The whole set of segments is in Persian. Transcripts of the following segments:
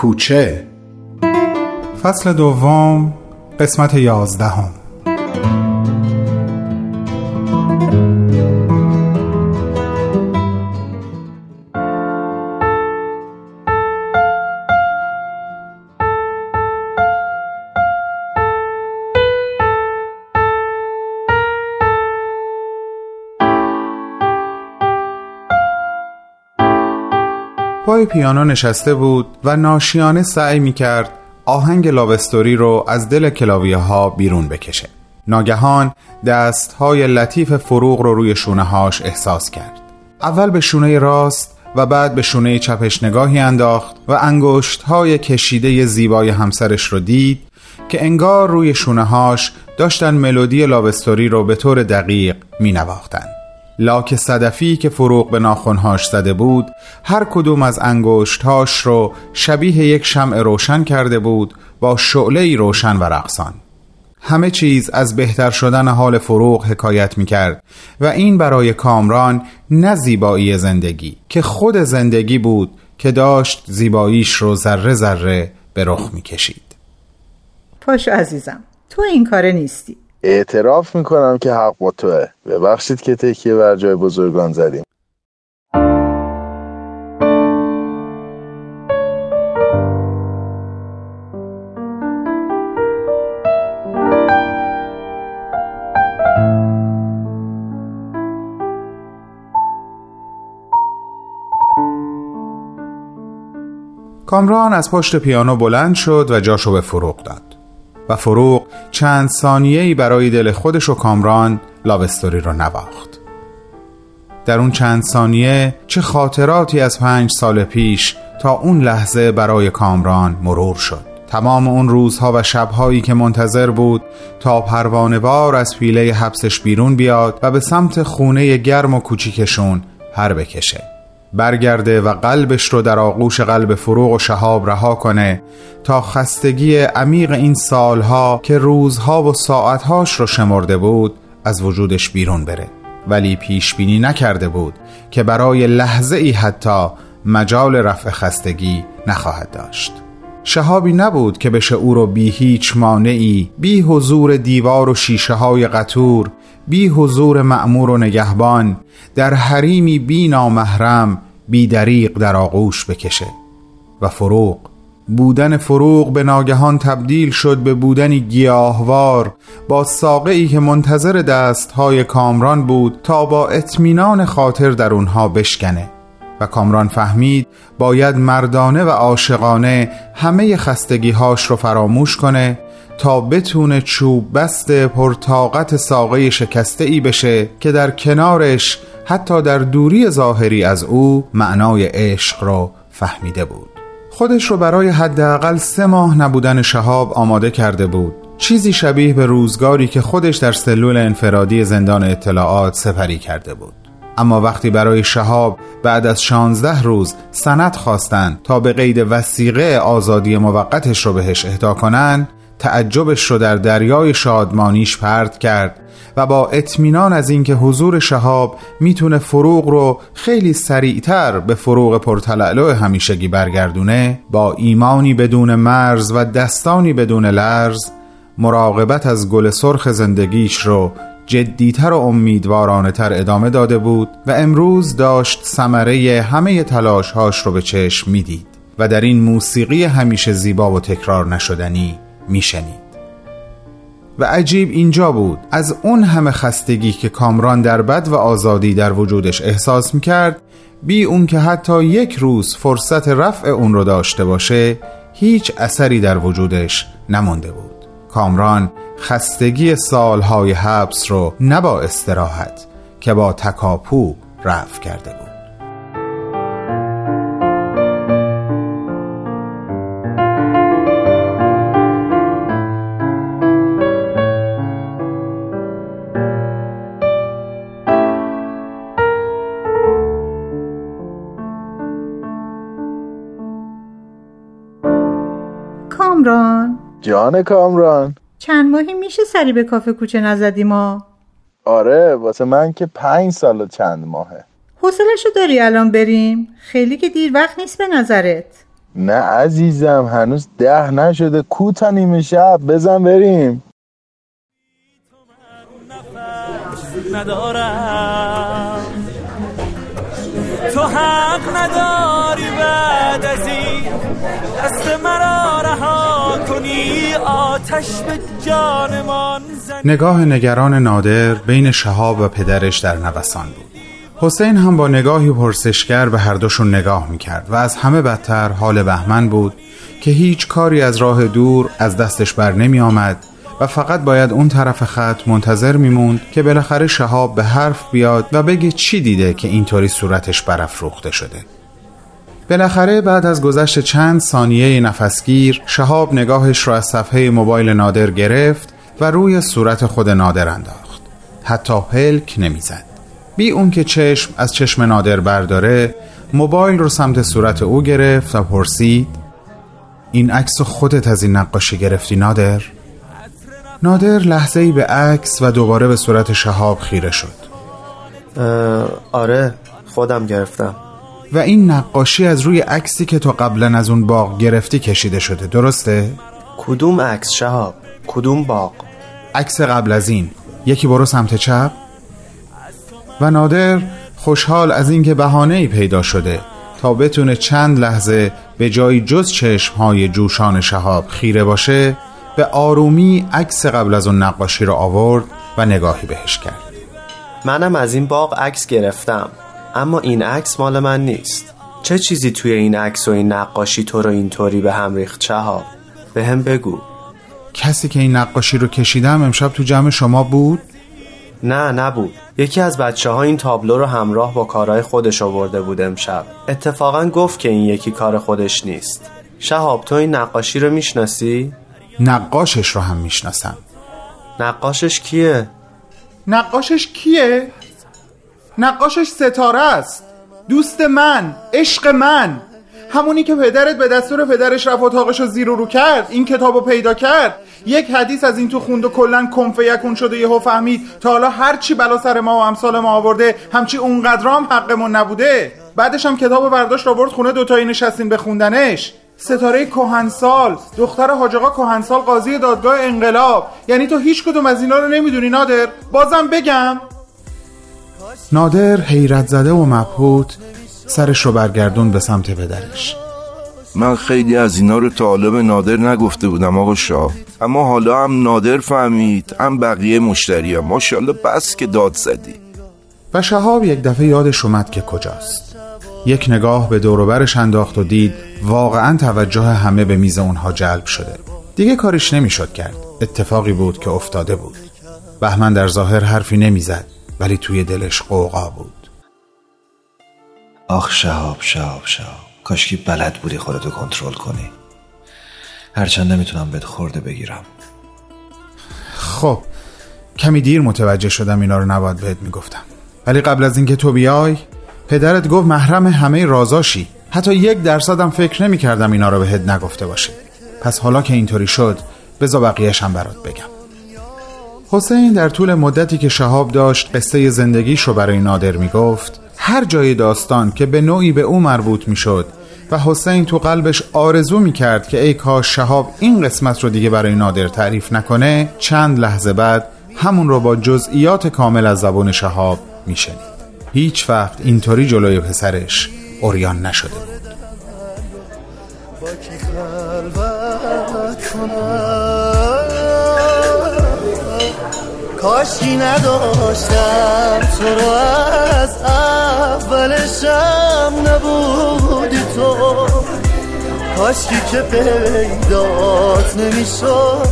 کوچه. فصل دوم قسمت یازدهم. پای پیانو نشسته بود و ناشیانه سعی می کرد آهنگ لاوستوری رو از دل کلاویه ها بیرون بکشه ناگهان دست های لطیف فروغ رو روی شونه هاش احساس کرد اول به شونه راست و بعد به شونه چپش نگاهی انداخت و انگشت های کشیده زیبای همسرش رو دید که انگار روی شونه هاش داشتن ملودی لاوستوری رو به طور دقیق می نواختن. لاک صدفی که فروغ به ناخونهاش زده بود هر کدوم از انگشتهاش رو شبیه یک شمع روشن کرده بود با شعله روشن و رقصان. همه چیز از بهتر شدن حال فروغ حکایت می کرد و این برای کامران نه زیبایی زندگی که خود زندگی بود که داشت زیباییش رو ذره ذره به رخ می کشید پاشو عزیزم تو این کاره نیستی. اعتراف می‌کنم که حق با توه. ببخشید که تکیه بر جای بزرگان زدیم. کامران از پشت پیانو بلند شد و جاشو به فروغ داد. و فروغ چند ثانیه‌ای برای دل خودش و کامران لاوستوری رو نواخت. در اون چند ثانیه چه خاطراتی از پنج سال پیش تا اون لحظه برای کامران مرور شد. تمام اون روزها و شبهایی که منتظر بود تا پروانهوار از پیله حبسش بیرون بیاد و به سمت خونه گرم و کوچیکشون پر بکشه. برگرده و قلبش رو در آغوش قلب فروغ و شهاب رها کنه تا خستگی عمیق این سالها که روزها و ساعتهاش رو شمرده بود از وجودش بیرون بره. ولی پیش بینی نکرده بود که برای لحظه ای حتی مجال رفع خستگی نخواهد داشت. شهابی نبود که بشه او رو بی هیچ مانعی بی حضور دیوار و شیشه های قطور بی حضور معمور و نگهبان در حریمی بی نامحرم بی دریق در آغوش بکشه. و فروغ بودن فروغ به ناگهان تبدیل شد به بودنی گیاهوار با ساقه که منتظر دستهای کامران بود تا با اطمینان خاطر در اونها بشکنه. و کامران فهمید باید مردانه و عاشقانه همه خستگیهاش رو فراموش کنه تا بتونه چوب بست پرتاقت ساقه شکسته ای بشه که در کنارش حتی در دوری ظاهری از او معنای عشق را فهمیده بود. خودش رو برای حداقل سه ماه نبودن شهاب آماده کرده بود. چیزی شبیه به روزگاری که خودش در سلول انفرادی زندان اطلاعات سپری کرده بود. اما وقتی برای شهاب بعد از شانزده روز سند خواستند تا به قید وسیقه آزادی موقتش رو بهش اهدا کنند تعجبش رو در دریای شادمانیش پرد کرد و با اطمینان از اینکه حضور شهاب می‌تونه فروغ رو خیلی سریعتر به فروغ پرتلعلو همیشگی برگردونه با ایمانی بدون مرز و دستانی بدون لرز مراقبت از گل سرخ زندگیش رو جدیتر و امیدوارانه تر ادامه داده بود و امروز داشت ثمره همه تلاشهاش رو به چشم می‌دید و در این موسیقی همیشه زیبا و تکرار نشدنی میشنید و عجیب اینجا بود. از اون همه خستگی که کامران در بد و آزادی در وجودش احساس می‌کرد بی اون که حتی یک روز فرصت رفع اون رو داشته باشه هیچ اثری در وجودش نمونده بود. کامران خستگی سالهای حبس رو نه با استراحت که با تکاپو رفع کرده بود. کامران. جان کامران. چند ماهی میشه سری به کافه کوچه نزدی ما؟ آره واسه من که پنج سال و چند ماهه. حوصلشو داری الان بریم؟ خیلی که دیر وقت نیست به نظرت. نه عزیزم هنوز ده نشده. کوتا نیمه شب بزن بریم. ندارم. تو حق نداری بعد از این. دست مرا رها کنی آتش به جانمان نگاه نگران نادر بین شهاب و پدرش در نوسان بود. حسین هم با نگاهی پرسشگر به هر دوشون نگاه می‌کرد و از همه بدتر حال بهمن بود که هیچ کاری از راه دور از دستش بر نمی آمد و فقط باید اون طرف خط منتظر میموند که بالاخره شهاب به حرف بیاد و بگه چی دیده که اینطوری صورتش برافروخته شده. بالاخره بعد از گذشت چند ثانیه نفسگیر شهاب نگاهش را از صفحه موبایل نادر گرفت و روی صورت خود نادر انداخت. حتی پلک نمی‌زد. بی اون که چشم از چشم نادر برداره موبایل رو سمت صورت او گرفت و پرسید این عکس خودت از این نقاشی گرفتی نادر؟ نادر لحظه ای به عکس و دوباره به صورت شهاب خیره شد. آره خودم گرفتم. و این نقاشی از روی عکسی که تو قبلا از اون باغ گرفتی کشیده شده درسته؟ کدوم عکس شهاب؟ کدوم باغ؟ عکس قبل از این. یکی برو سمت چپ. و نادر خوشحال از اینکه بهانه ای پیدا شده تا بتونه چند لحظه به جای جز چشم های جوشان شهاب خیره باشه به آرومی عکس قبل از اون نقاشی رو آورد و نگاهی بهش کرد. منم از این باغ عکس گرفتم اما این عکس مال من نیست. چه چیزی توی این عکس و این نقاشی تو رو اینطوری به هم ریخت چهاب؟ به هم بگو. کسی که این نقاشی رو کشیدم امشب تو جمع شما بود؟ نه نبود. یکی از بچه ها این تابلو رو همراه با کارهای خودش آورده بود امشب. اتفاقا گفت که این یکی کار خودش نیست. شهاب تو این نقاشی رو می‌شناسی؟ نقاشش رو هم می‌شناسم. نقاشش کیه؟ نقاشش کیه؟ نقاشش ستاره است. دوست من عشق من. همونی که پدرت به دستور پدرش رفت اتاقش رو زیر و رو کرد این کتاب رو پیدا کرد. یک حدیث از این تو خوند و کلا کنفه یکون شده یهو فهمید تا حالا هرچی بلا سر ما و امثال ما آورده همچی اونقدرام حقمون نبوده. بعدش هم کتاب برداشت آورد خونه دوتایی نشستین بخوندنش ستاره کهنسال دختر حاج آقا کهنسال قاضی دادگاه انقلاب. یعنی تو هیچ کدوم از اینا رو نمی‌دونی نادر؟ بازم بگم. نادر حیرت زده و مبهوت سرش رو برگردون به سمت پدرش. من خیلی از اینا رو تا حالا به نادر نگفته بودم آقا شاه. اما حالا هم نادر فهمید هم بقیه مشتری هم ماشاءالله بس که داد زدی. و شهاب یک دفعه یادش اومد که کجاست. یک نگاه به دوروبرش انداخت و دید واقعا توجه همه به میز اونها جلب شده. دیگه کارش نمی‌شد کرد. اتفاقی بود که افتاده بود. بهمن در ظاهر حرفی نمی‌زد ولی توی دلش قوقا بود. آخ شهاب شهاب شهاب. کاشکی بلد بودی خودتو کنترل کنی. هرچند نمی‌تونم بهت خورده بگیرم. خب کمی دیر متوجه شدم اینا رو نباید بهت می‌گفتم. ولی قبل از اینکه تو بیای پدرت گفت محرم همه رازاشی. حتی یک درصدم فکر نمی کردم اینا رو بهت نگفته باشه پس حالا که اینطوری شد بزا بقیهش هم برات بگم. حسین در طول مدتی که شهاب داشت قصه زندگیش رو برای نادر می‌گفت هر جای داستان که به نوعی به او مربوط می‌شد و حسین تو قلبش آرزو می‌کرد که ای کاش شهاب این قسمت رو دیگه برای نادر تعریف نکنه چند لحظه بعد همون رو با جزئیات کامل از زبان شهاب میشنید. هیچ وقت اینطوری جلوی پسرش اوریان نشده بود. کاشکی نداشتم تو رو از اولشم نبودی تو. کاشکی که پیدات نمی‌شد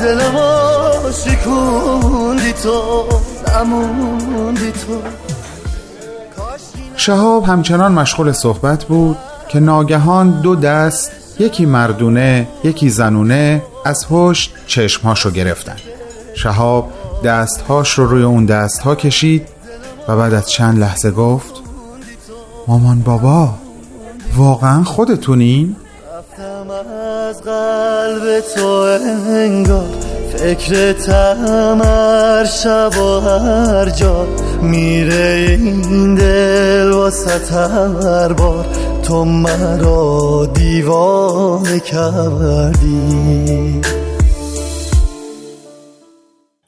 دلمو شکوندی تو نموندی تو. شهاب همچنان مشغول صحبت بود که ناگهان دو دست یکی مردونه یکی زنونه از پشت چشمهاشو گرفتن شهاب دستهاش رو روی اون دستها کشید و بعد از چند لحظه گفت مامان بابا واقعا خودتونین؟ از قلب تو انگار فکرتم هر شب و هر جا میره این دل واسه هر بار. تو مرا دیوانه کردی.